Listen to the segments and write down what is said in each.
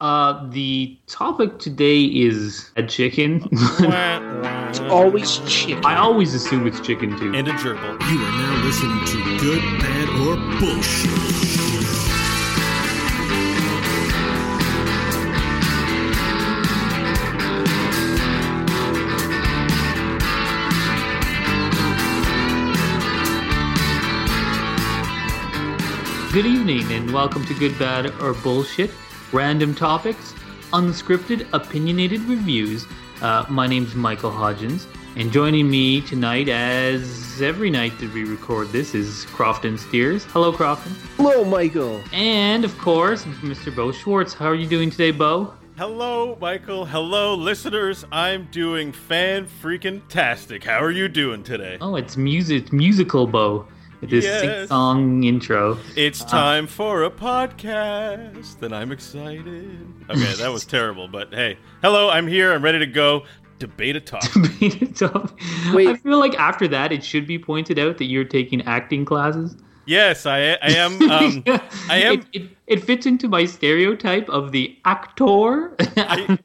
Uh, the topic today is a chicken. It's always chicken. I always assume it's chicken too. and a gerbil. You are now listening to Good, Bad, or Bullshit. Good evening and welcome to Good, Bad, or Bullshit. Random topics, unscripted, opinionated reviews. Uh, my name's Michael Hodgins, and joining me tonight, as every night that we record this, is Crofton Steers. Hello, Crofton. Hello, Michael. And of course, Mr. Beau Schwartz. How are you doing today, Beau? Hello, Michael. Hello, listeners. I'm doing fan freaking tastic. How are you doing today? Oh, it's music, musical Beau. With this Yes. sing-song intro. It's uh, time for a podcast, and I'm excited. Okay, that was terrible, but hey, hello. I'm here. I'm ready to go. Debate a topic. Debate a topic. Wait. I feel like after that, it should be pointed out that you're taking acting classes. Yes, I, I am. Um, I am. It, it, it fits into my stereotype of the actor. I-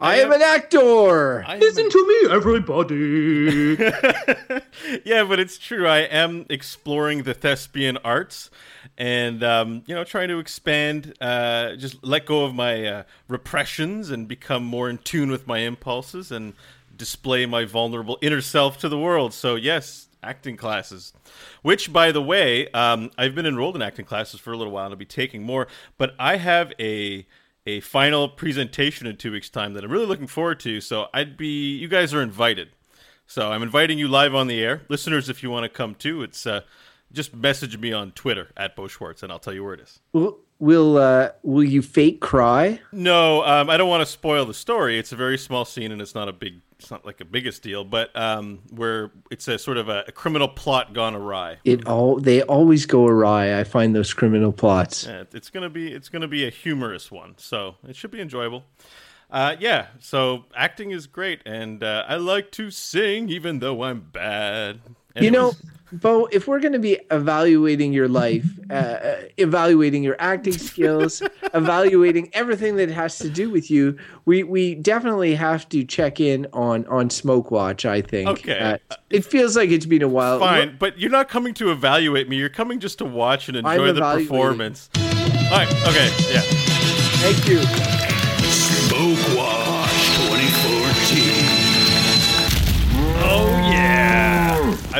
I am an actor. I am Listen to me, everybody. yeah, but it's true. I am exploring the thespian arts, and um, you know, trying to expand, uh, just let go of my uh, repressions and become more in tune with my impulses and display my vulnerable inner self to the world. So yes, acting classes. Which, by the way, um, I've been enrolled in acting classes for a little while and I'll be taking more. But I have a a final presentation in two weeks' time that I'm really looking forward to. So I'd be, you guys are invited. So I'm inviting you live on the air, listeners. If you want to come too, it's uh, just message me on Twitter at Beau Schwartz, and I'll tell you where it is. Will will, uh, will you fake cry? No, um, I don't want to spoil the story. It's a very small scene, and it's not a big, it's not like a biggest deal, but um, where it's a sort of a, a criminal plot gone awry. It all they always go awry. I find those criminal plots. Yeah, it's gonna be it's gonna be a humorous one, so it should be enjoyable. Uh, yeah, so acting is great, and uh, I like to sing, even though I'm bad. You know, Anyways. Beau, if we're going to be evaluating your life, uh, uh, evaluating your acting skills, evaluating everything that has to do with you, we we definitely have to check in on on Smoke Watch. I think. Okay. Uh, it feels like it's been a while. Fine, but you're not coming to evaluate me. You're coming just to watch and I'm enjoy the evaluating. performance. All right, okay, yeah. Thank you. Smoke Watch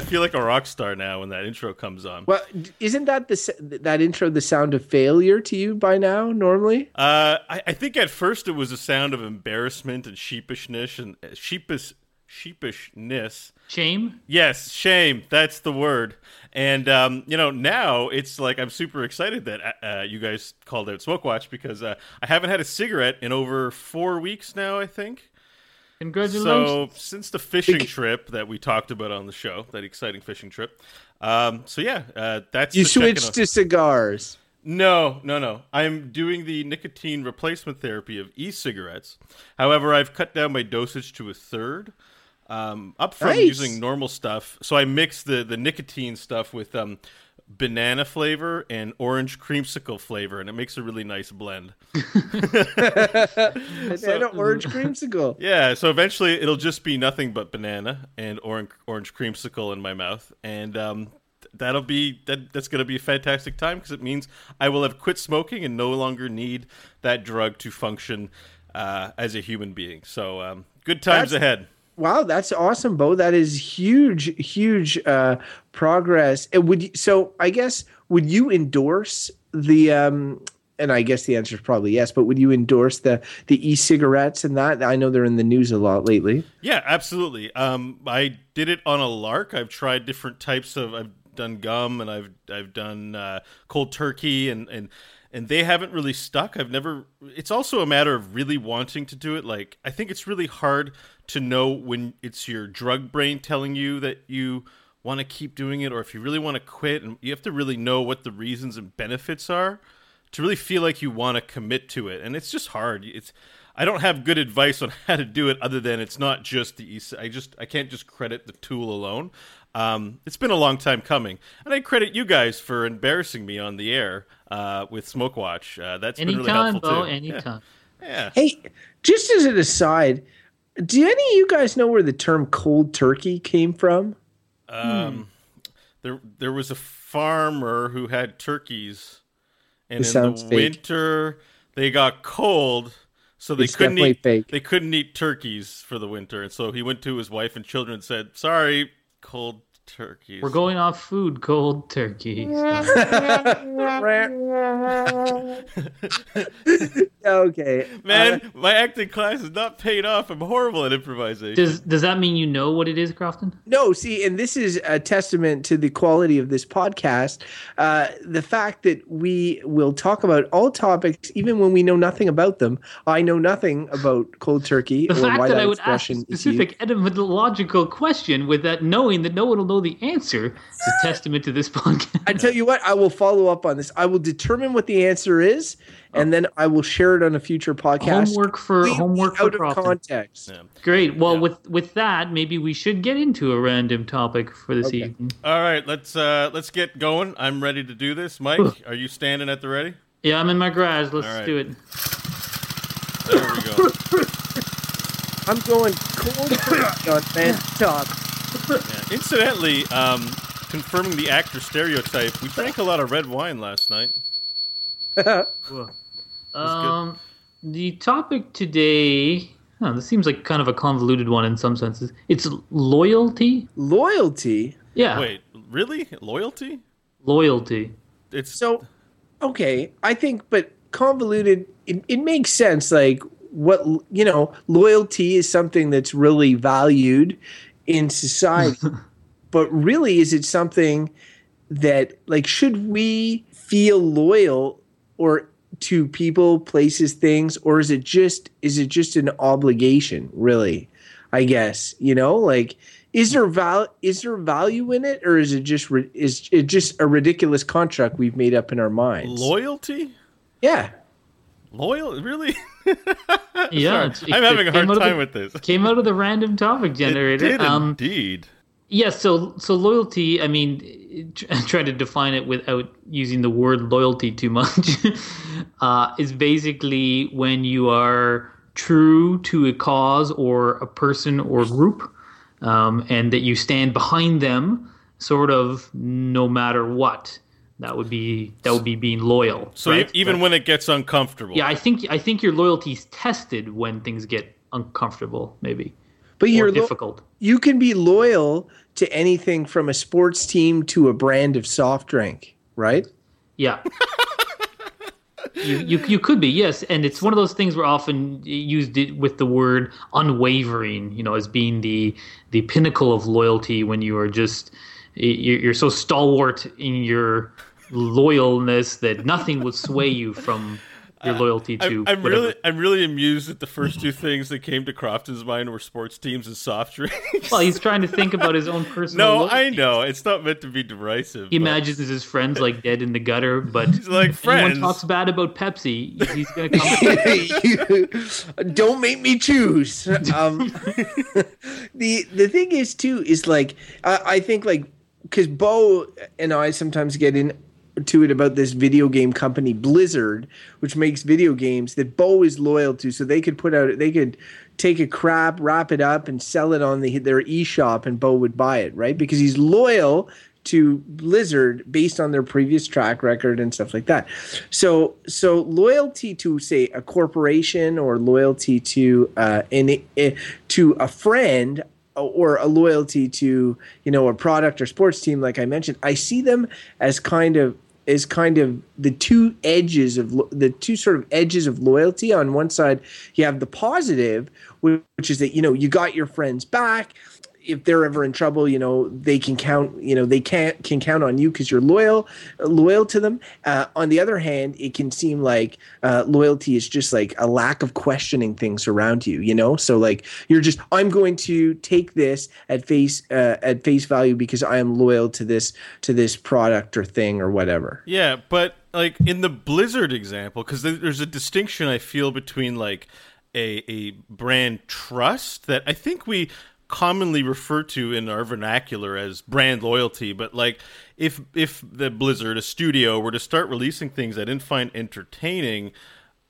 I feel like a rock star now when that intro comes on. Well, isn't that the that intro the sound of failure to you by now? Normally, Uh, I, I think at first it was a sound of embarrassment and sheepishness and uh, sheepish sheepishness. Shame. Yes, shame. That's the word. And um, you know, now it's like I'm super excited that uh, uh, you guys called out Smoke Watch because uh, I haven't had a cigarette in over four weeks now. I think. Congratulations. So since the fishing trip that we talked about on the show, that exciting fishing trip. Um, so yeah, uh, that's you the switched to cigars. No, no, no. I'm doing the nicotine replacement therapy of e-cigarettes. However, I've cut down my dosage to a third. Um, up from Nice. using normal stuff, so I mix the the nicotine stuff with um, banana flavor and orange creamsicle flavor, and it makes a really nice blend. and an orange creamsicle. Yeah, so eventually it'll just be nothing but banana and orange orange creamsicle in my mouth, and um, that'll be that. That's gonna be a fantastic time because it means I will have quit smoking and no longer need that drug to function uh, as a human being. So um, good times That's- ahead. Wow, that's awesome, Beau. That is huge, huge uh, progress. And would you, so? I guess would you endorse the? Um, and I guess the answer is probably yes. But would you endorse the the e-cigarettes and that? I know they're in the news a lot lately. Yeah, absolutely. Um, I did it on a lark. I've tried different types of. I've done gum and I've I've done uh, cold turkey and and and they haven't really stuck. I've never. It's also a matter of really wanting to do it. Like I think it's really hard to know when it's your drug brain telling you that you want to keep doing it or if you really want to quit and you have to really know what the reasons and benefits are to really feel like you want to commit to it and it's just hard it's i don't have good advice on how to do it other than it's not just the east i just i can't just credit the tool alone um, it's been a long time coming and i credit you guys for embarrassing me on the air uh, with smoke watch uh, that's been really Anytime, helpful Beau. too Anytime. Yeah. Hey, just as an aside, do any of you guys know where the term cold turkey came from? Um, there there was a farmer who had turkeys, and This in the fake. winter they got cold, so they It's couldn't eat fake. they couldn't eat turkeys for the winter, and so he went to his wife and children and said, "Sorry, cold turkeys." We're going off food cold turkey. okay. Man, Uh, my acting class is not paid off. I'm horrible at improvisation. Does does that mean you know what it is, Crofton? no, see, and this is a testament to the quality of this podcast. Uh, the fact that we will talk about all topics, even when we know nothing about them. I know nothing about cold turkey The or fact why that that I would ask a expression is used. specific etymological question with that knowing that no one will know the answer is a testament to this podcast. I tell you what, I will follow up on this. I will determine what the answer is, and then I will share it on a future podcast. homework for completely homework for out of Crofton. context. Yeah. Great. Well, Yeah. with with that, maybe we should get into a random topic for this Okay. evening. All right, let's uh let's get going. I'm ready to do this. Mike, are you standing at the ready? Yeah, I'm in my garage. Let's All right. do it. There we go. I'm going cold turkey on man top. Yeah. Incidentally, um, confirming the actor stereotype, we drank a lot of red wine last night. Um, the topic today. Huh, this seems like kind of a convoluted one in some senses. It's loyalty. Loyalty. Yeah, Wait, really? Loyalty? loyalty. It's So, okay, I think, but convoluted. It, it makes sense. Like what you know, loyalty is something that's really valued in society. but really, is it something that like should we feel loyal or to people, places, things, or is it just is it just an obligation? Really, I guess you know, like. Is there val is there value in it, or is it just ri- is it just a ridiculous contract we've made up in our minds? loyalty? yeah, Loyal? Really? Yeah, it- I'm having a hard time the- with this. Came out of the random topic generator. It did um, indeed. Yes, so so loyalty. I mean, tr- try to define it without using the word loyalty too much. uh, is basically when you are true to a cause or a person or group, um, and that you stand behind them, sort of no matter what. That would be that would be being loyal. So right? even when it gets uncomfortable. yeah, I think I think your loyalty is tested when things get uncomfortable, maybe but you're lo- difficult. you can be loyal to anything from a sports team to a brand of soft drink, right? Yeah. you, you you could be yes, and it's one of those things where often used with the word unwavering, you know, as being the the pinnacle of loyalty when you are just you're, you're so stalwart in your loyalness that nothing would sway you from your loyalty to. I'm, I'm really, I'm really amused that the first two things that came to Crofton's mind were sports teams and soft drinks. well, he's trying to think about his own personal. no, loyalty. I know it's not meant to be derisive. He but- imagines his friends like dead in the gutter, but He's like if anyone talks bad about Pepsi, he's gonna come. Don't make me choose. Um, the the thing is too is like I, I think like because Beau and I sometimes get in to it about this video game company Blizzard, which makes video games that Beau is loyal to, so they could put out they could take a crap, wrap it up, and sell it on the their eShop, and Beau would buy it, right? Because he's loyal to Blizzard based on their previous track record and stuff like that. So so loyalty to say a corporation or loyalty to uh eh, to a friend or a loyalty to you know a product or sports team like I mentioned, I see them as kind of is kind of the two edges of lo- the two sort of edges of loyalty. On one side, you have the positive, whi- which is that you know you got your friends back. If they're ever in trouble, you know they can count. You know they can't can count on you because you're loyal, loyal to them. Uh, on the other hand, it can seem like uh, loyalty is just like a lack of questioning things around you. You know, so like you're just I'm going to take this at face uh, at face value because I am loyal to this to this product or thing or whatever. Yeah, but like in the Blizzard example, because there's a distinction I feel between like a a brand trust that I think we commonly referred to in our vernacular as brand loyalty but like if if the Blizzard a studio were to start releasing things i didn't find entertaining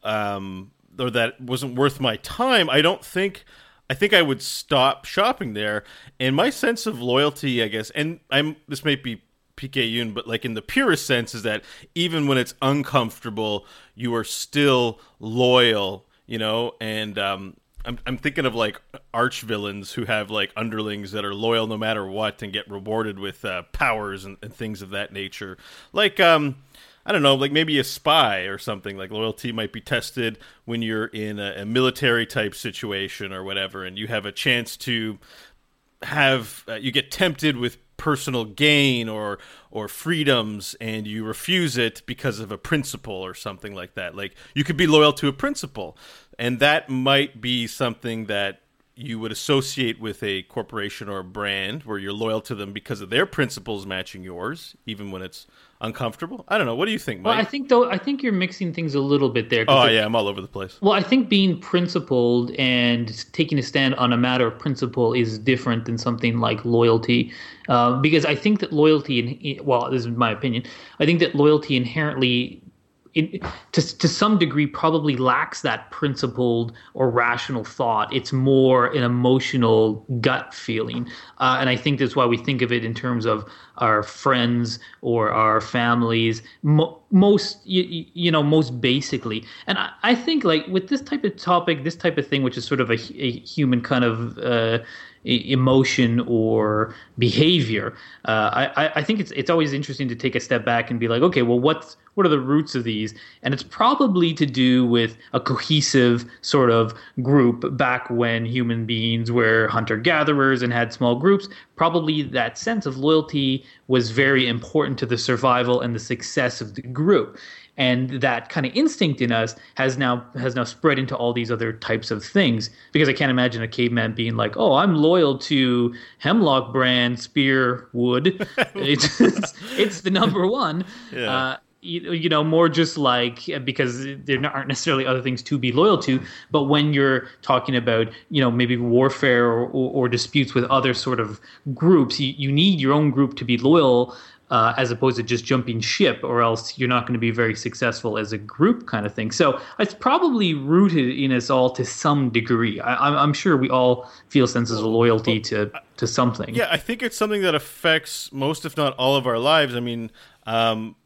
um or that wasn't worth my time, I don't think I think I would stop shopping there. And my sense of loyalty, I guess, and I'm this might be PK but like in the purest sense, is that even when it's uncomfortable, you are still loyal, you know. And um, I'm I'm thinking of like arch villains who have like underlings that are loyal no matter what and get rewarded with uh, powers and, and things of that nature, like um I don't know, like maybe a spy or something. Like loyalty might be tested when you're in a, a military type situation or whatever, and you have a chance to have uh, you get tempted with personal gain or or freedoms and you refuse it because of a principle or something like that. Like you could be loyal to a principle and that might be something that you would associate with a corporation or a brand where you're loyal to them because of their principles matching yours even when it's uncomfortable. I don't know. What do you think, Mike? Well, I think though I think you're mixing things a little bit there. Oh yeah, I'm all over the place. Well, I think being principled and taking a stand on a matter of principle is different than something like loyalty, uh, because I think that loyalty, well, this is my opinion. I think that loyalty inherently it, to, to some degree probably lacks that principled or rational thought. It's more an emotional gut feeling. Uh, and I think that's why we think of it in terms of our friends or our families, mo- most, you, you, know, most basically. And I, I, think like with this type of topic, this type of thing, which is sort of a, a human kind of, uh, emotion or behavior. Uh, I, I think it's it's always interesting to take a step back and be like, okay, well, what's what are the roots of these? And it's probably to do with a cohesive sort of group back when human beings were hunter gatherers and had small groups. Probably that sense of loyalty was very important to the survival and the success of the group and that kind of instinct in us has now has now spread into all these other types of things. Because i can't imagine a caveman being like oh i'm loyal to hemlock brand spear wood. It's, it's, the number one. Yeah. Uh, you, you, know more just like because there aren't necessarily other things to be loyal to. But when you're talking about you know maybe warfare or, or, or disputes with other sort of groups you, you need your own group to be loyal uh, as opposed to just jumping ship, or else you're not going to be very successful as a group, kind of thing. So it's probably rooted in us all to some degree. I, am sure we all feel senses of loyalty to to something. Yeah, I think it's something that affects most, if not all, of our lives. I mean. Um,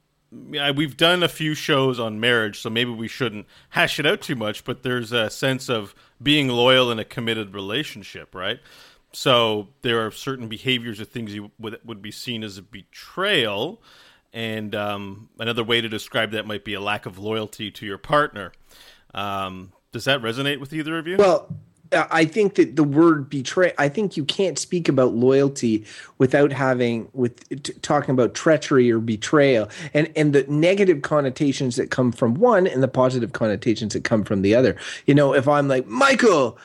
we've done a few shows on marriage, so maybe we shouldn't hash it out too much. But there's a sense of being loyal in a committed relationship, right? So there are certain behaviors or things you would would be seen as a betrayal, and um, another way to describe that might be a lack of loyalty to your partner. Um, does that resonate with either of you? Well, I think that the word betray. I think you can't speak about loyalty without having with t- talking about treachery or betrayal, and and the negative connotations that come from one, and the positive connotations that come from the other. You know, if I'm like Michael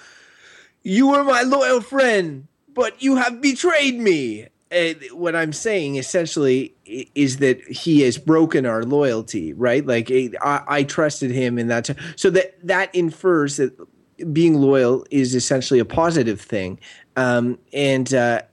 you were my loyal friend, but you have betrayed me. And what I'm saying essentially is that he has broken our loyalty, right? Like I, I trusted him in that. So that that infers that being loyal is essentially a positive thing, um, and uh,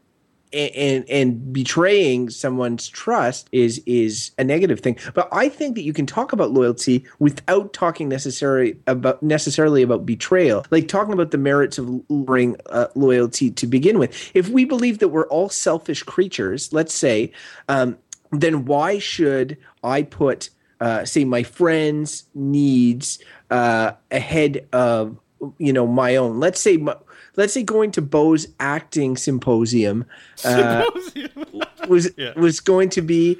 and and betraying someone's trust is is a negative thing. But i think that you can talk about loyalty without talking necessarily about necessarily about betrayal like talking about the merits of bring uh, loyalty to begin with. If we believe that we're all selfish creatures let's say um, then why should i put uh, say my friends needs uh, ahead of you know my own? Let's say my, let's say going to Beau's acting symposium, uh, was yeah. was going to be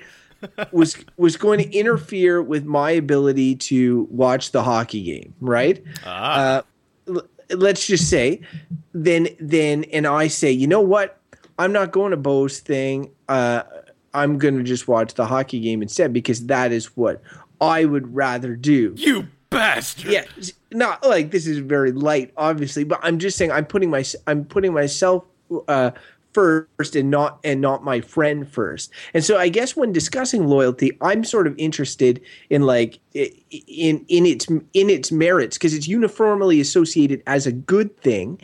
was was going to interfere with my ability to watch the hockey game, right? Ah. Uh, let's just say, then then and I say, you know what? I'm not going to Beau's thing. Uh, I'm going to just watch the hockey game instead because that is what I would rather do. You bastard. Yeah, not like this is very light, obviously, but I'm just saying I'm putting my I'm putting myself uh, first and not and not my friend first. And so I guess when discussing loyalty, I'm sort of interested in like in in its in its merits because it's uniformly associated as a good thing,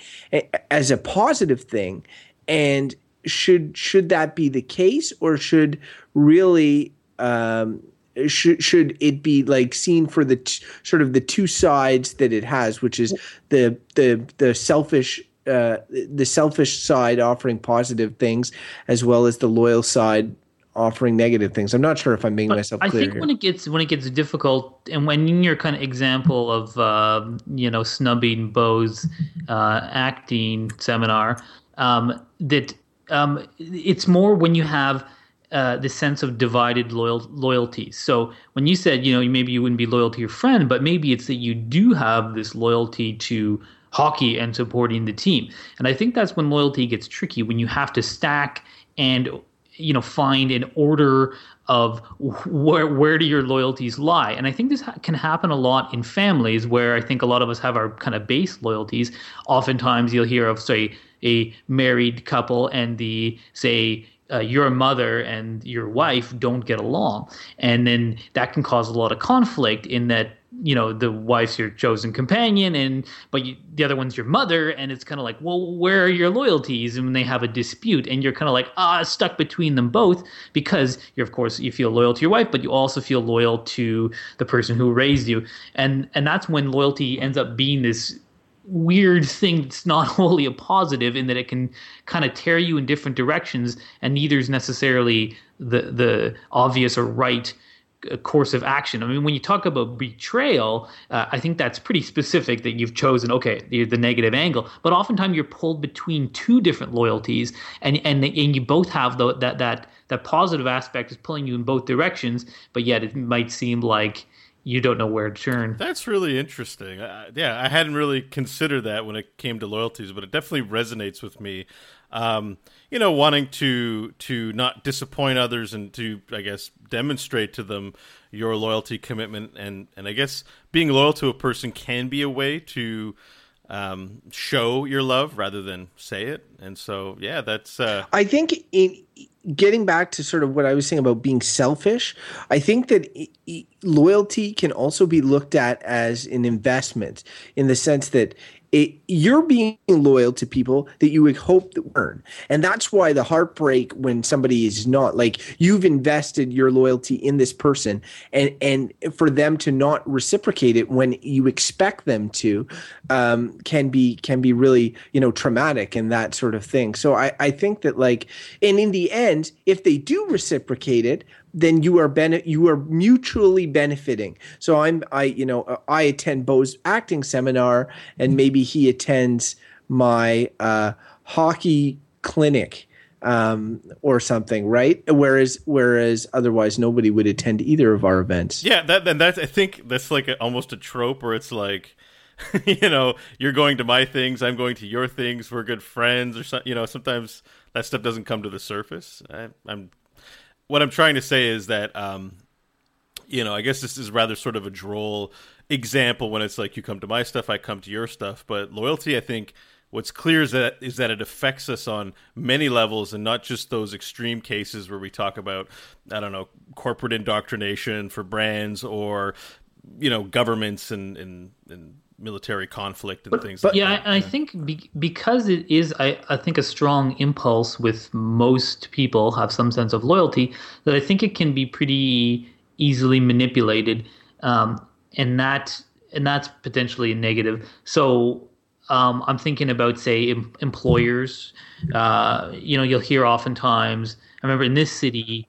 as a positive thing, and should should that be the case or should really um, should should it be like seen for the t- sort of the two sides that it has, which is the the the selfish uh, the selfish side offering positive things as well as the loyal side offering negative things. I'm not sure if I'm making But myself I clear think here. when it gets when it gets difficult, and when in your kind of example of uh, you know snubbing Beau's uh, acting seminar, um, that um, it's more when you have uh, the sense of divided loyal loyalties. So when you said you know maybe you wouldn't be loyal to your friend, but maybe it's that you do have this loyalty to hockey and supporting the team. And I think that's when loyalty gets tricky when you have to stack and you know find an order of where where do your loyalties lie and i think this ha- can happen a lot in families where i think a lot of us have our kind of base loyalties oftentimes you'll hear of say a married couple and the say uh, your mother and your wife don't get along. And then that can cause a lot of conflict in that you know the wife's your chosen companion and but you, the other one's your mother. And it's kind of like well where are your loyalties? And when they have a dispute and you're kind of like ah stuck between them both because you're of course you feel loyal to your wife but you also feel loyal to the person who raised you. And and that's when loyalty ends up being this weird thing that's not wholly a positive in that it can kind of tear you in different directions and neither is necessarily the the obvious or right uh, course of action. I mean, when you talk about betrayal, uh, I think that's pretty specific that you've chosen, okay, the, the negative angle. But oftentimes you're pulled between two different loyalties, and and and you both have the, that that that positive aspect is pulling you in both directions, but yet it might seem like you don't know where to turn. That's really interesting. Uh, yeah, I hadn't really considered that when it came to loyalties, but it definitely resonates with me. Um, you know, wanting to to not disappoint others and to, I guess, demonstrate to them your loyalty, commitment, and and I guess being loyal to a person can be a way to um, show your love rather than say it. And so, yeah, that's uh, I think in getting back to sort of what I was saying about being selfish, I think that loyalty can also be looked at as an investment in the sense that it, you're being loyal to people that you would hope to earn. And that's why the heartbreak when somebody is not like you've invested your loyalty in this person and and for them to not reciprocate it when you expect them to um, can be can be really you know traumatic and that sort of thing. So I I think that like and in the end if they do reciprocate it then you are bene- you are mutually benefiting. So I'm I you know uh, I attend Beau's acting seminar and maybe he attends my uh, hockey clinic um, or something, right? Whereas whereas otherwise nobody would attend either of our events. Yeah, that then that's I think that's like a, almost a trope where it's like, you know, you're going to my things, I'm going to your things, we're good friends, or something. You know, sometimes that stuff doesn't come to the surface. I, I'm what I'm trying to say is that, um, you know, I guess this is rather sort of a droll example when it's like you come to my stuff, I come to your stuff. But loyalty, I think, what's clear is that is that it affects us on many levels, and not just those extreme cases where we talk about, I don't know, corporate indoctrination for brands or you know governments and and, and military conflict and things. like yeah, that. I, I think be, because it is, I, I think a strong impulse with most people have some sense of loyalty that I think it can be pretty easily manipulated, um, and that and that's potentially a negative. So um, I'm thinking about say em- employers. Uh, you know, you'll hear oftentimes. I remember in this city,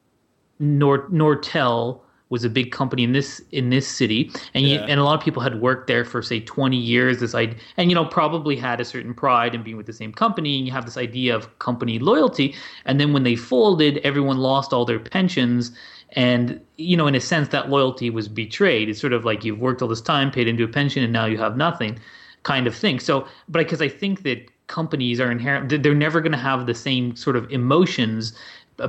Nor- Nortel was a big company in this in this city, and you, and a lot of people had worked there for say 20 years. This I and you know probably had a certain pride in being with the same company, and you have this idea of company loyalty. And then when they folded, everyone lost all their pensions, and you know in a sense that loyalty was betrayed. It's sort of like you've worked all this time, paid into a pension, and now you have nothing, kind of thing. So, but because I think that companies are inherent, they're- never going to have the same sort of emotions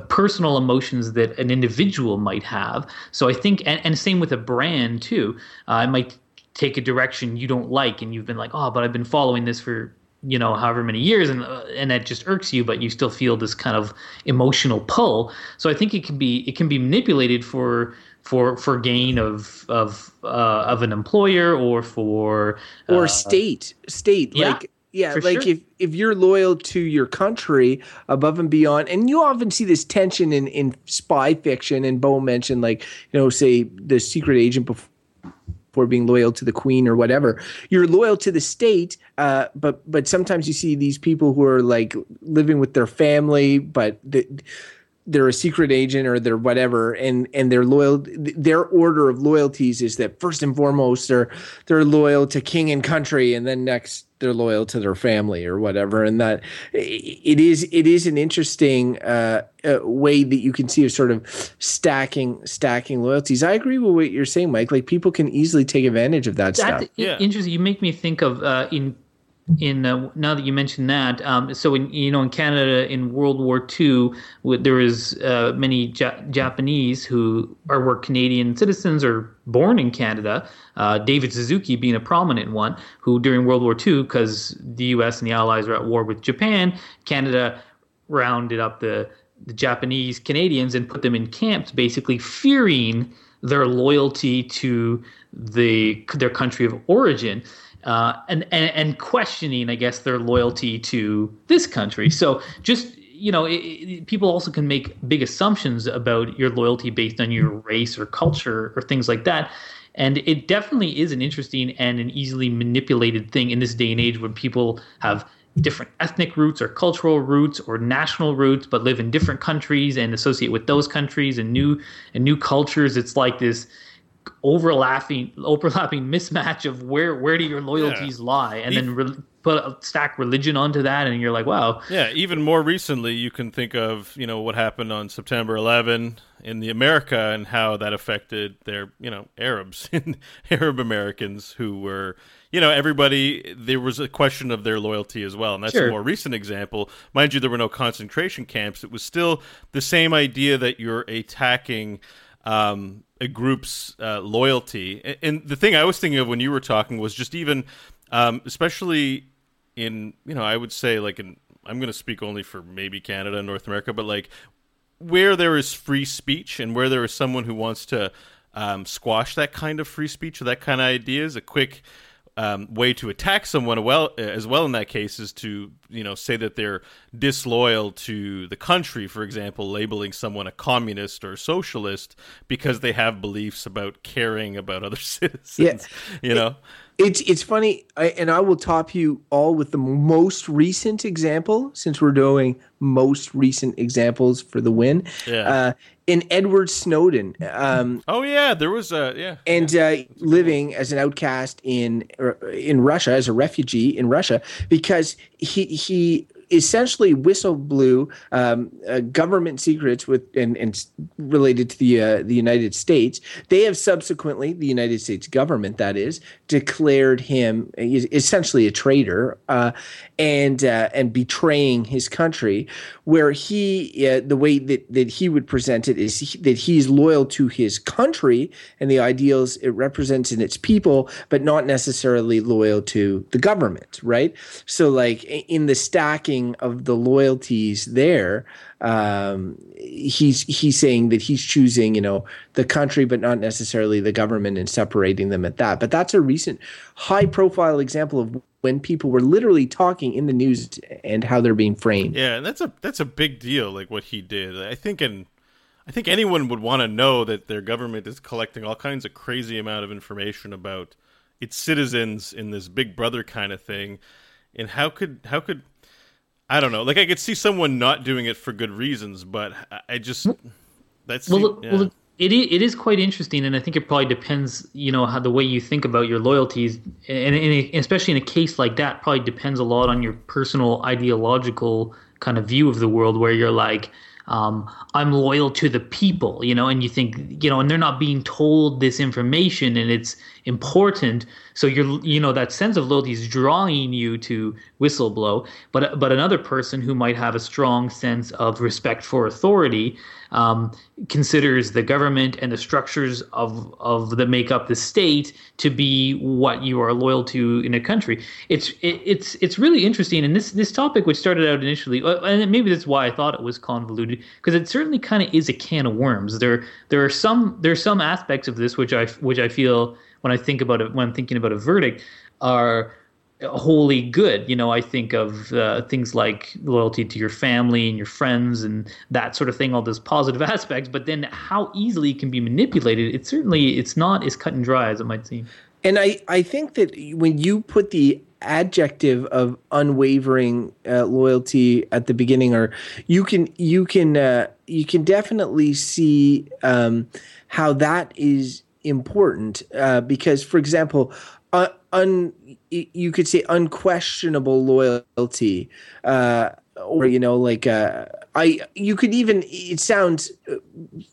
personal emotions that an individual might have. So I think, and, and same with a brand too. Uh, it might take a direction you don't like, and you've been like, oh, but I've been following this for you know however many years, and uh, and that just irks you, but you still feel this kind of emotional pull. So I think it can be it can be manipulated for. For, for gain of of uh, of an employer or for or uh, state state yeah. like Yeah, For like sure. if if you're loyal to your country above and beyond, and you often see this tension in in spy fiction. And Beau mentioned, like you know, say the secret agent before. For being loyal to the queen or whatever, you're loyal to the state, uh, but but sometimes you see these people who are like living with their family, but the, they're a secret agent or they're whatever and and they're loyal their order of loyalties is that first and foremost they're they're loyal to king and country and then next they're loyal to their family or whatever and that it is it is an interesting uh, uh, way that you can see of sort of stacking stacking loyalties i agree with what you're saying mike like people can easily take advantage of that, That stuff Yeah. interesting. You make me think of uh, in in uh, now that you mentioned that. Um, so in you know in Canada in World War II, there was uh, many ja- Japanese who are were Canadian citizens or born in Canada. Uh, David Suzuki being a prominent one, who during World War II, because the U.S. and the Allies were at war with Japan, Canada rounded up the the Japanese Canadians and put them in camps, basically fearing their loyalty to the their country of origin. Uh, and, and and questioning, I guess, their loyalty to this country. So just you know, it, it, people also can make big assumptions about your loyalty based on your race or culture or things like that. And it definitely is an interesting and an easily manipulated thing in this day and age when people have different ethnic roots or cultural roots or national roots but live in different countries and associate with those countries and new and new cultures it's like this overlapping overlapping mismatch of where where do your loyalties lie and then re- put a, stack religion onto that and you're like wow Yeah, even more recently, you can think of you know what happened on September 11 in the America and how that affected their you know Arabs, and Arab Americans who were you know everybody. There was a question of their loyalty as well, and that's Sure. a more recent example. Mind you, there were no concentration camps. It was still the same idea that you're attacking. Um, a group's uh, loyalty, and, the thing I was thinking of when you were talking was just even, um, especially in you know I would say like in I'm going to speak only for maybe Canada and North America, but like where there is free speech and where there is someone who wants to um, squash that kind of free speech or that kind of ideas, a quick um, way to attack someone well as well in that case is to you know say that they're disloyal to the country for example labeling someone a communist or socialist because they have beliefs about caring about other citizens you know It's it's funny, I, and I will top you all with the most recent example since we're doing most recent examples for the win. Yeah. Uh, in Edward Snowden, um, oh yeah there was a yeah and uh, living as an outcast in in Russia as a refugee in Russia because he he essentially whistle blew um, uh, government secrets with and, and related to the uh, the United States. They have subsequently the United States government that is declared him essentially a traitor uh, and uh, and betraying his country. Where he uh, the way that that he would present it is he, that he's loyal to his country and the ideals it represents in its people, but not necessarily loyal to the government, right? So, like in the stacking of the loyalties there, um, he's he's saying that he's choosing, you know, the country, but not necessarily the government, and separating them at that. But that's a recent high-profile example of when people were literally talking in the news and how they're being framed. Yeah, and that's a that's a big deal. Like what he did. I think, and I think anyone would want to know that their government is collecting all kinds of crazy amount of information about its citizens in this Big Brother kind of thing. And how could how could I don't know? Like I could see someone not doing it for good reasons, but I- just hmm. that's well, yeah. well it is, it is quite interesting and i think it probably depends you know how the way you think about your loyalties and, and especially in a case like that probably depends a lot on your personal ideological kind of view of the world where you're like um, i'm loyal to the people you know and you think you know and they're not being told this information and it's important. So you're you know that sense of loyalty is drawing you to whistleblow. But but another person who might have a strong sense of respect for authority um, considers the government and the structures of of that make up the state to be what you are loyal to in a country. It's it, it's it's really interesting, and this this topic, which started out initially, and maybe that's why I thought it was convoluted, because it certainly kind of is a can of worms. There there are some there are some aspects of this which I which I feel when I think about it when I'm thinking about a verdict are wholly good. You know, I think of uh, things like loyalty to your family and your friends and that sort of thing, all those positive aspects. But then, how easily it can be manipulated, it certainly it's not as cut and dry as it might seem. And I, I think that when you put the adjective of unwavering uh, loyalty at the beginning, or you can you can uh, you can definitely see um, how that is important uh, because, for example, uh, un you could say unquestionable loyalty, uh, or you know, like uh, I you could even it sounds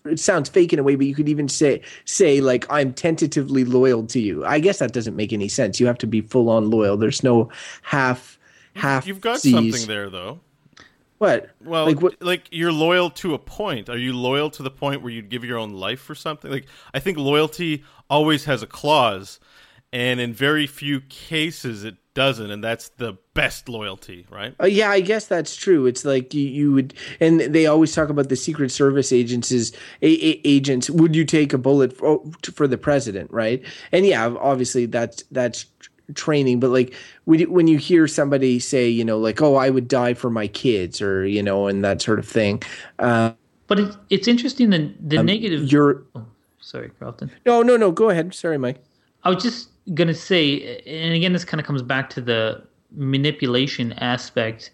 it sounds fake in a way, but you could even say say like I'm tentatively loyal to you. I guess that doesn't make any sense. You have to be full on loyal. There's no half half. You've got C's. something there, though. What? Well, like what? like you're loyal to a point. Are you loyal to the point where you'd give your own life for something? Like I think loyalty always has a clause, and in very few cases it doesn't, and that's the best loyalty, right? Uh, yeah, I guess that's true. It's like you, you would, and they always talk about the Secret Service agents a, a, agents. Would you take a bullet for, for the president, right? And yeah, obviously that's that's training, but like when you, when you hear somebody say, you know, like, oh, I would die for my kids, or you know, and that sort of thing. Uh, But it, it's interesting the the negative. you're Oh, sorry, Crofton. no, no, no. Go ahead. Sorry, Mike. I was just gonna say, and again, this kind of comes back to the manipulation aspect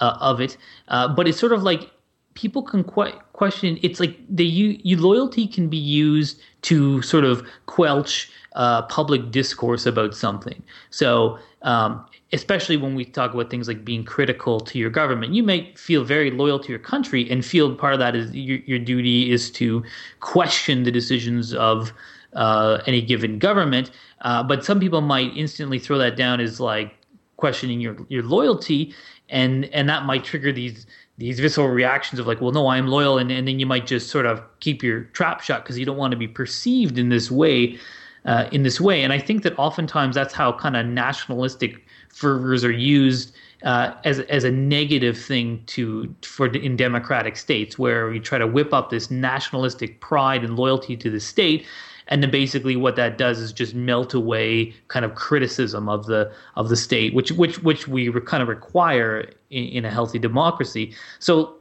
uh, of it. Uh, but it's sort of like people can que- question. It's like the you, you loyalty can be used to sort of quelch uh, public discourse about something. So. Um, especially when we talk about things like being critical to your government, you may feel very loyal to your country and feel part of that is your, your duty is to question the decisions of uh, any given government. Uh, but some people might instantly throw that down as like questioning your your loyalty, and and that might trigger these these visceral reactions of like, well, no, I'm loyal, and, and then you might just sort of keep your trap shut because you don't want to be perceived in this way. Uh, in this way, and I think that oftentimes that's how kind of nationalistic fervors are used uh, as as a negative thing to for in democratic states, where we try to whip up this nationalistic pride and loyalty to the state, and then basically what that does is just melt away kind of criticism of the of the state, which which which we kind of require in, in a healthy democracy. So.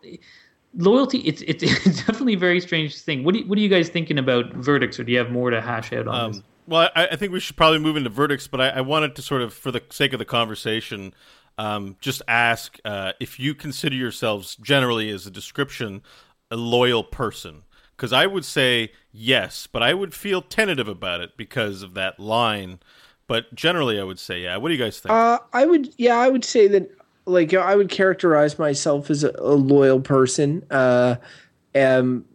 Loyalty, it's, it's it's definitely a very strange thing. What do you, what are you guys thinking about verdicts, or do you have more to hash out on this? Um, well, I, I think we should probably move into verdicts, but I, I wanted to sort of, for the sake of the conversation, um, just ask uh, if you consider yourselves generally as a description a loyal person. Because I would say yes, but I would feel tentative about it because of that line. But generally, I would say yeah. What do you guys think? Uh, I would, yeah, I would say that, like, I would characterize myself as a, a loyal person. Uh, um,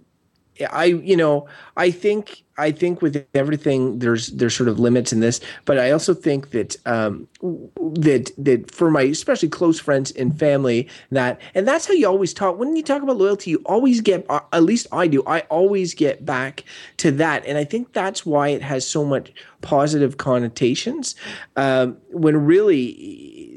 I, you know, I think, I think with everything, there's, there's sort of limits in this, but I also think that, um, that, that for my, especially close friends and family, that, and that's how you always talk. When you talk about loyalty, you always get, uh, at least I do, I always get back to that. And I think that's why it has so much positive connotations. Um, when really,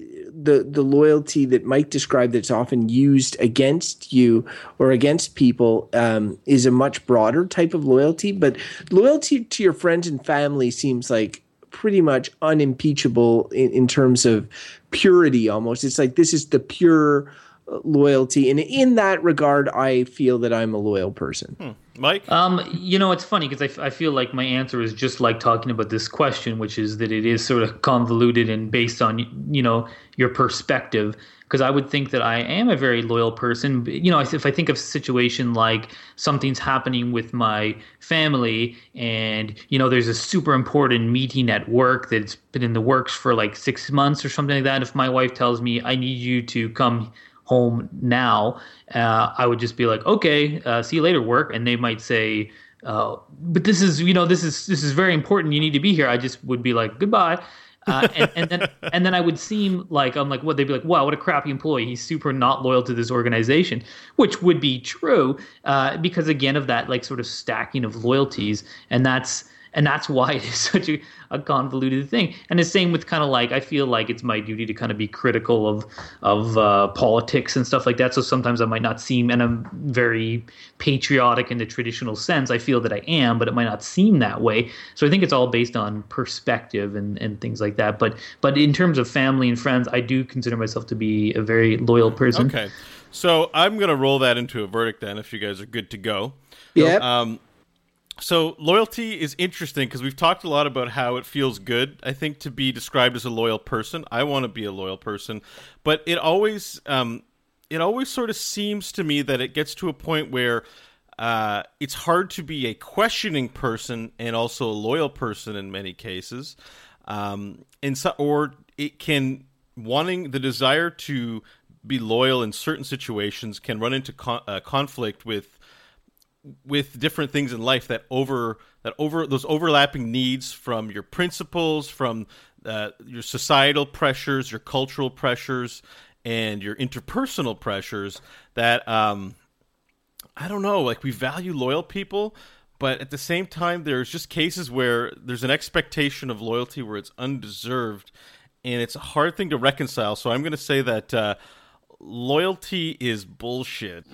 the the loyalty that Mike described that's often used against you or against people um, is a much broader type of loyalty. But loyalty to your friends and family seems like pretty much unimpeachable in, in terms of purity almost. It's like this is the pure loyalty. And in that regard, I feel that I'm a loyal person. Mike? Um, you know, it's funny because I, I feel like my answer is just like talking about this question, which is that it is sort of convoluted and based on you know your perspective. Because I would think that I am a very loyal person. You know, if I think of a situation like something's happening with my family, and you know, there's a super important meeting at work that's been in the works for like six months or something like that. If my wife tells me I need you to come home now, uh, I would just be like, okay, uh, see you later, work. And they might say, uh, but this is, you know, this is this is very important. You need to be here. I just would be like, goodbye. Uh, and, and then and then I would seem like I'm like what they'd be like wow what a crappy employee he's super not loyal to this organization which would be true uh, because again of that like sort of stacking of loyalties and that's and that's why it is such a, a convoluted thing. And the same with kind of like I feel like it's my duty to kind of be critical of of uh, politics and stuff like that. So sometimes I might not seem, and I'm very patriotic in the traditional sense. I feel that I am, but it might not seem that way. So I think it's all based on perspective and and things like that. But but in terms of family and friends, I do consider myself to be a very loyal person. Okay. So I'm going to roll that into a verdict then if you guys are good to go. Yeah. Um, so loyalty is interesting because we've talked a lot about how it feels good. I think to be described as a loyal person. I want to be a loyal person, but it always, um, it always sort of seems to me that it gets to a point where uh, it's hard to be a questioning person and also a loyal person in many cases, um, and so, or it can wanting the desire to be loyal in certain situations can run into con- uh, conflict with with different things in life that over that over those overlapping needs from your principles from uh, your societal pressures your cultural pressures and your interpersonal pressures that um, i don't know like we value loyal people but at the same time there's just cases where there's an expectation of loyalty where it's undeserved and it's a hard thing to reconcile. So i'm going to say that uh, loyalty is bullshit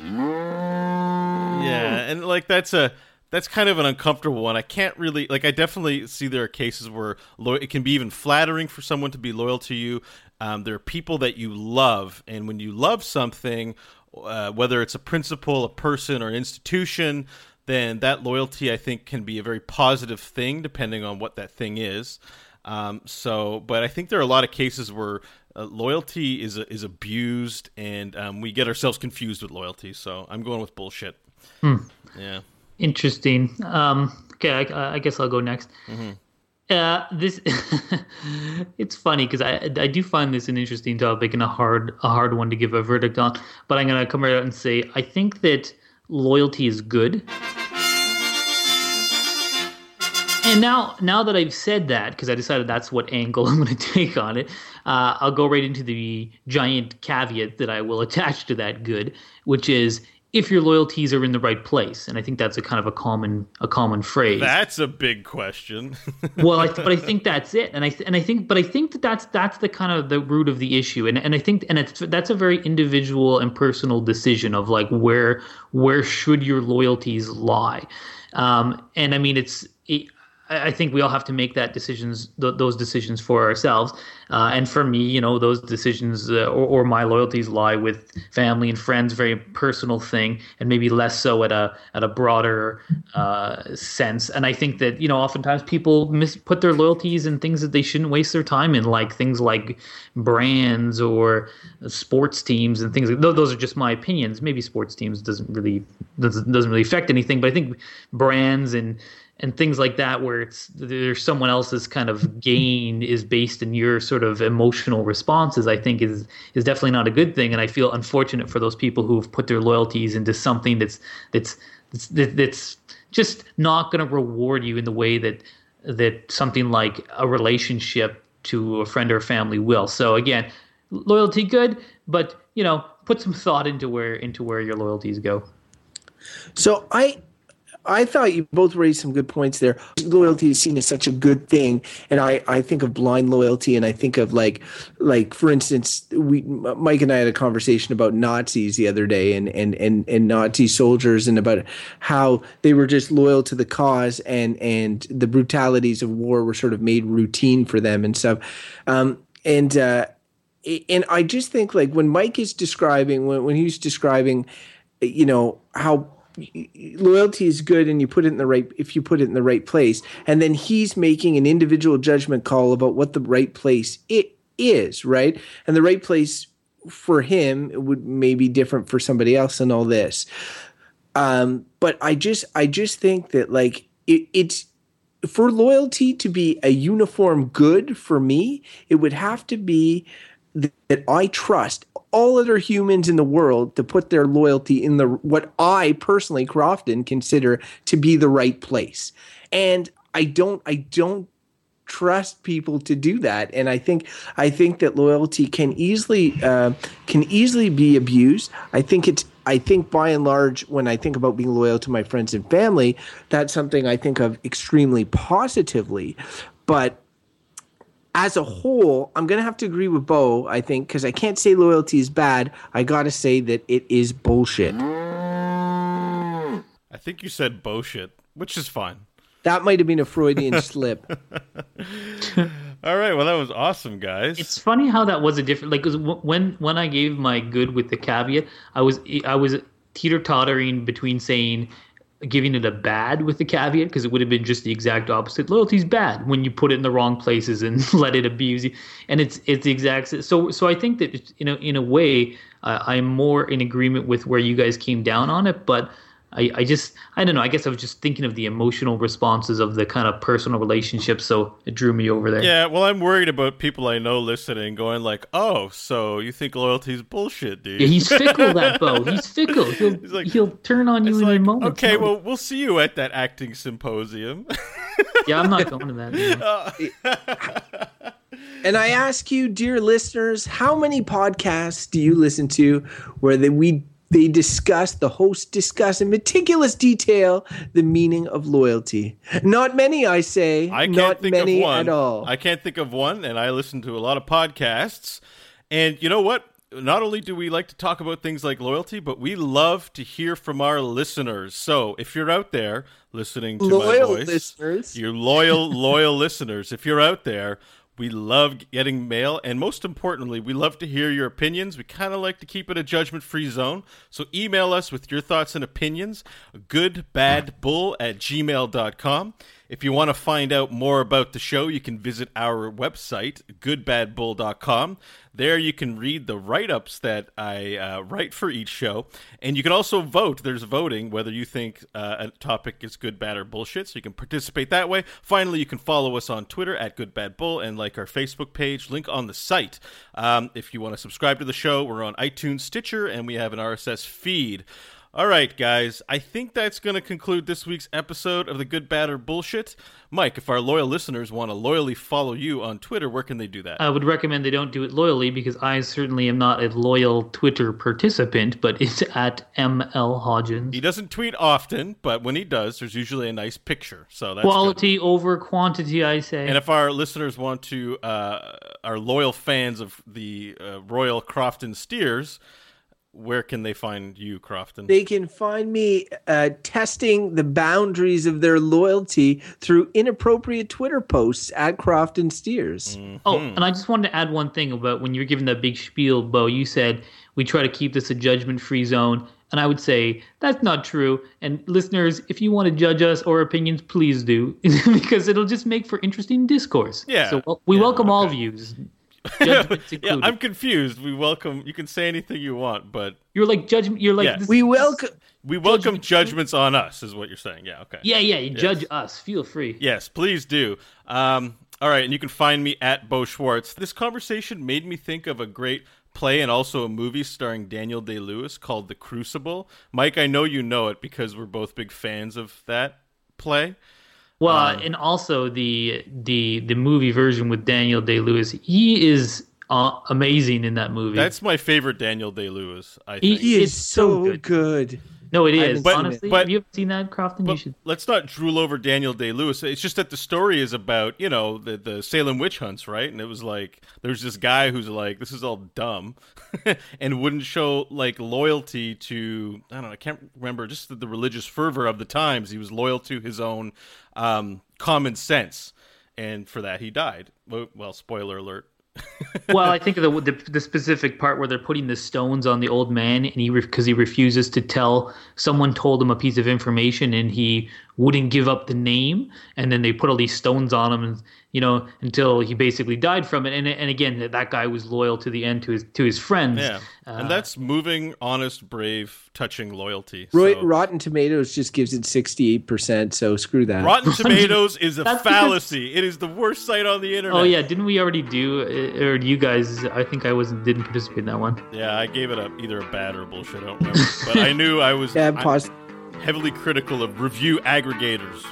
yeah, and like that's a that's kind of an uncomfortable one. I can't really like. I definitely see there are cases where lo- it can be even flattering for someone to be loyal to you. Um, there are people that you love, and when you love something, uh, whether it's a principle, a person, or an institution, then that loyalty I think can be a very positive thing, depending on what that thing is. Um, so, but I think there are a lot of cases where uh, loyalty is is abused, and um, we get ourselves confused with loyalty. So I'm going with bullshit. Hmm. Yeah. Interesting. Um, okay, I, I, guess I'll go next. Mm-hmm. Uh, this it's funny because I I do find this an interesting topic and a hard a hard one to give a verdict on. But I'm gonna come right out and say I think that loyalty is good. And now, now that I've said that, because I decided that's what angle I'm going to take on it, uh, I'll go right into the giant caveat that I will attach to that good, which is if your loyalties are in the right place. And i think that's a kind of a common a common phrase. That's a big question. Well I, but i think that's it. And i and i think but i think that that's that's the kind of the root of the issue. And and i think and it's that's a very individual and personal decision of like where where should your loyalties lie? Um and i mean it's it, I think we all have to make that decisions, th- those decisions for ourselves. Uh, and for me, you know, those decisions uh, or, or, my loyalties lie with family and friends, very personal thing, and maybe less so at a at a broader uh, sense. And I think that you know, oftentimes people mis- put their loyalties in things that they shouldn't waste their time in, like things like brands or sports teams and things. Like, those are just my opinions. Maybe sports teams doesn't really doesn't, doesn't really affect anything, but I think brands and and things like that where it's there's someone else's kind of gain is based in your sort of emotional responses i think is is definitely not a good thing. And i feel unfortunate for those people who've put their loyalties into something that's that's that's, that's just not going to reward you in the way that that something like a relationship to a friend or family will. So again loyalty good but you know put some thought into where into where your loyalties go. So i I thought you both raised some good points there. Loyalty is seen as such a good thing, and I, I think of blind loyalty, and I think of like like for instance, we Mike and I had a conversation about Nazis the other day, and and and and Nazi soldiers, and about how they were just loyal to the cause, and and the brutalities of war were sort of made routine for them and stuff, um, and uh, and I just think like when Mike is describing when when he's describing, you know how loyalty is good and you put it in the right if you put it in the right place. And then he's making an individual judgment call about what the right place it is right? And the right place for him would maybe different for somebody else and all this. Um but i just i just think that like it, it's for loyalty to be a uniform good for me it would have to be that I trust all other humans in the world to put their loyalty in the what I personally Crofton consider to be the right place. And I don't I don't trust people to do that and i think i think that loyalty can easily uh, can easily be abused i think it's I think by and large, when I think about being loyal to my friends and family, that's something I think of extremely positively. But as a whole, I'm going to have to agree with Beau, I think, because I can't say loyalty is bad. I got to say that it is bullshit. I think you said bullshit, which is fine. That might have been a Freudian slip. All right, well that was awesome, guys. It's funny how that was a different like when when I gave my good with the caveat, I was I was teeter tottering between saying giving it a bad with the caveat because it would have been just the exact opposite. Loyalty's bad when you put it in the wrong places and let it abuse you, and it's it's the exact so so I think that you know in a way uh, I'm more in agreement with where you guys came down on it, but. I, I just I don't know. I guess I was just thinking of the emotional responses of the kind of personal relationships, so it drew me over there. yeah, well, I'm worried about people I know listening, going like, "Oh, so you think loyalty's bullshit, dude?" Yeah, he's fickle, that Beau. He's fickle. He'll He's like- he'll turn on you in like, a moment. okay, well, we'll see you at that acting symposium. yeah, I'm not going to that. man. Uh, and I ask you, dear listeners, how many podcasts do you listen to where they we they discuss the host discuss in meticulous detail the meaning of loyalty? Not many, I say. I can't Not think many of one at all. I can't think of one, and I listen to a lot of podcasts. And you know what? Not only do we like to talk about things like loyalty, but we love to hear from our listeners. So if you're out there listening to Loyal my voice, listeners. you loyal, loyal listeners, if you're out there, we love getting mail, and most importantly, we love to hear your opinions. We kind of like to keep it a judgment free zone. So email us with your thoughts and opinions, goodbadbull at gmail.com. If you want to find out more about the show, you can visit our website, goodbadbull.com. There you can read the write ups that I uh, write for each show. And you can also vote. There's voting whether you think uh, a topic is good, bad, or bullshit. So you can participate that way. Finally, you can follow us on Twitter at goodbadbull and like our Facebook page, link on the site. Um, if you want to subscribe to the show, we're on iTunes, Stitcher, and we have an RSS feed. All right, guys. I think that's going to conclude this week's episode of the Good, Bad, or Bullshit. Mike, if our loyal listeners want to loyally follow you on Twitter, where can they do that? I would recommend they don't do it loyally because I certainly am not a loyal Twitter participant, but it's at ML Hodgins. he doesn't tweet often, but when he does, there's usually a nice picture. So that's good. Quality over quantity, I say. And if our listeners want to, uh, our loyal fans of the uh, Royal Crofton Steers, where can they find you, Crofton? They can find me uh, testing the boundaries of their loyalty through inappropriate Twitter posts at Crofton Steers. Oh, and I just wanted to add one thing about when you were giving that big spiel, Beau. You said we try to keep this a judgment-free zone, and I would say that's not true. And listeners, if you want to judge us or opinions, please do, because it'll just make for interesting discourse. Yeah. So we Yeah, welcome all views. Judgments yeah. I'm confused. We welcome. You can say anything you want, but You're like judgment. You're like Yeah. We welcome. we welcome Judgment- judgments on us, is what you're saying. Yeah. Okay. Yeah, yeah. You judge us. Feel free. Yes, please do. Um, all right, and you can find me at Beau Schwartz. This conversation made me think of a great play and also a movie starring Daniel Day Lewis called The Crucible. Mike, I know you know it because we're both big fans of that play. Well, Um, and also the the the movie version with Daniel Day Lewis. He is uh, amazing in that movie. That's my favorite Daniel Day Lewis. I He- think. He is It's so so good. good. No, it is. I is haven't seen it. honestly. But- have you ever seen that, Crofton? you should. let's not drool over Daniel Day Lewis. It's just that the story is about you know the the Salem witch hunts, right? And it was like there's this guy who's like this is all dumb, and wouldn't show like loyalty to I don't know I can't remember just the, the religious fervor of the times. He was loyal to his own um, common sense, and for that he died. Well, well spoiler alert. Well, I think the, the the specific part where they're putting the stones on the old man, and he because he refuses to tell. Someone told him a piece of information, and he wouldn't give up the name. And then they put all these stones on him, and you know until he basically died from it. And and again, that that guy was loyal to the end to his to his friends. Yeah, Uh, and that's moving, honest, brave, touching loyalty. Roy, So- Rotten Tomatoes just gives it 68%, so screw that. Rotten Tomatoes is a That's because- fallacy. It is the worst site on the internet. Oh yeah, didn't we already do? uh, Or you guys? I think I wasn't didn't participate in that one. Yeah, I gave it a either a bad or a bullshit. I don't remember, but I knew I was yeah, I- pos- heavily critical of review aggregators.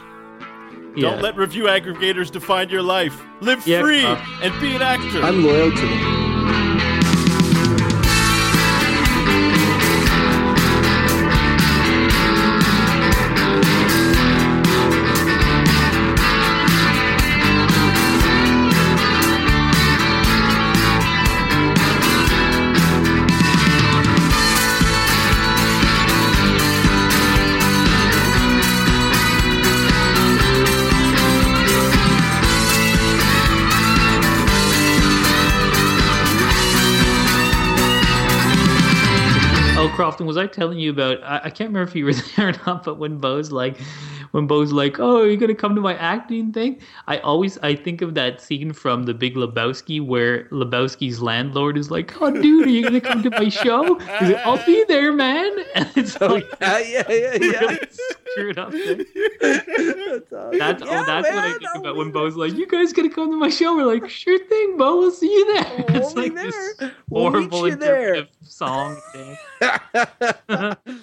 Yeah. Don't let review aggregators define your life. Live Yeah, free uh, and be an actor. I'm loyal to them. Was I telling you about? I, I can't remember if you were there or not, but when Beau's like, when Beau's like, "Oh, are you're gonna come to my acting thing," I always I think of that scene from The Big Lebowski where Lebowski's landlord is like, "Oh, dude, are you gonna come to my show?" Like, "I'll be there, man." And it's Oh like yeah, yeah, yeah, yeah. really screwed up. That's, awesome. That's oh, Yeah, oh, that's what I think I'll about when Beau's like, "You guys gonna come to my show?" We're like, "Sure thing, Beau. We'll see you there." We'll it's like there. this We'll horrible you there. song. dance.